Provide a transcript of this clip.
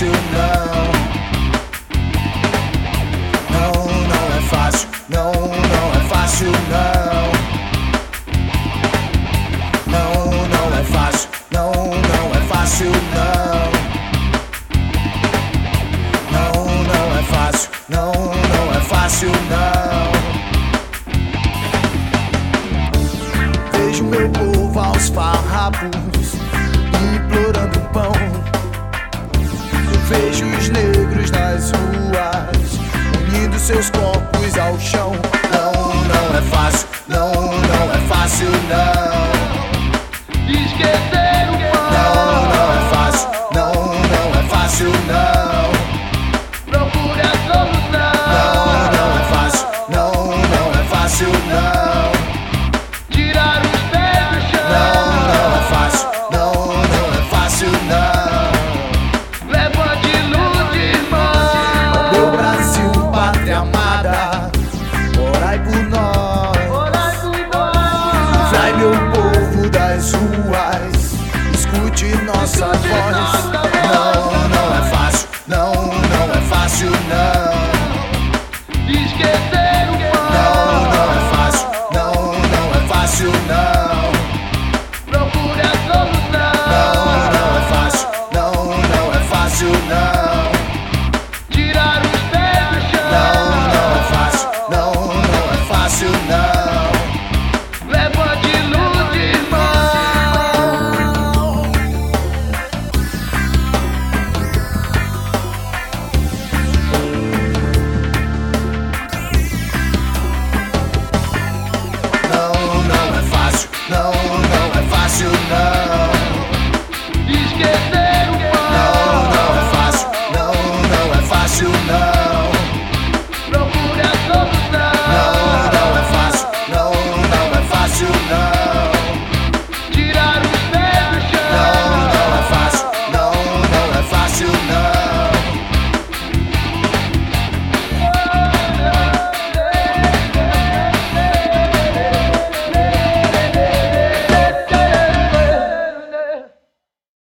Não, não é fácil, não. Não, é fácil, não. Não, não é fácil, não, não é fácil, não. Não, não é fácil, não, não é fácil, não. Vejo meu povo aos farrapos nas ruas unindo seus corpos ao chão. Não, não é fácil, não, não é fácil, não. Esquecer o pão. Não, não é fácil, não, não é fácil, não. Procure a solução. Não, não é fácil, não, não é fácil, não. Brasil, pátria amada, orai por nós. Orai por nós. Vai meu povo das ruas, escute nossa Escute voz. nossa voz.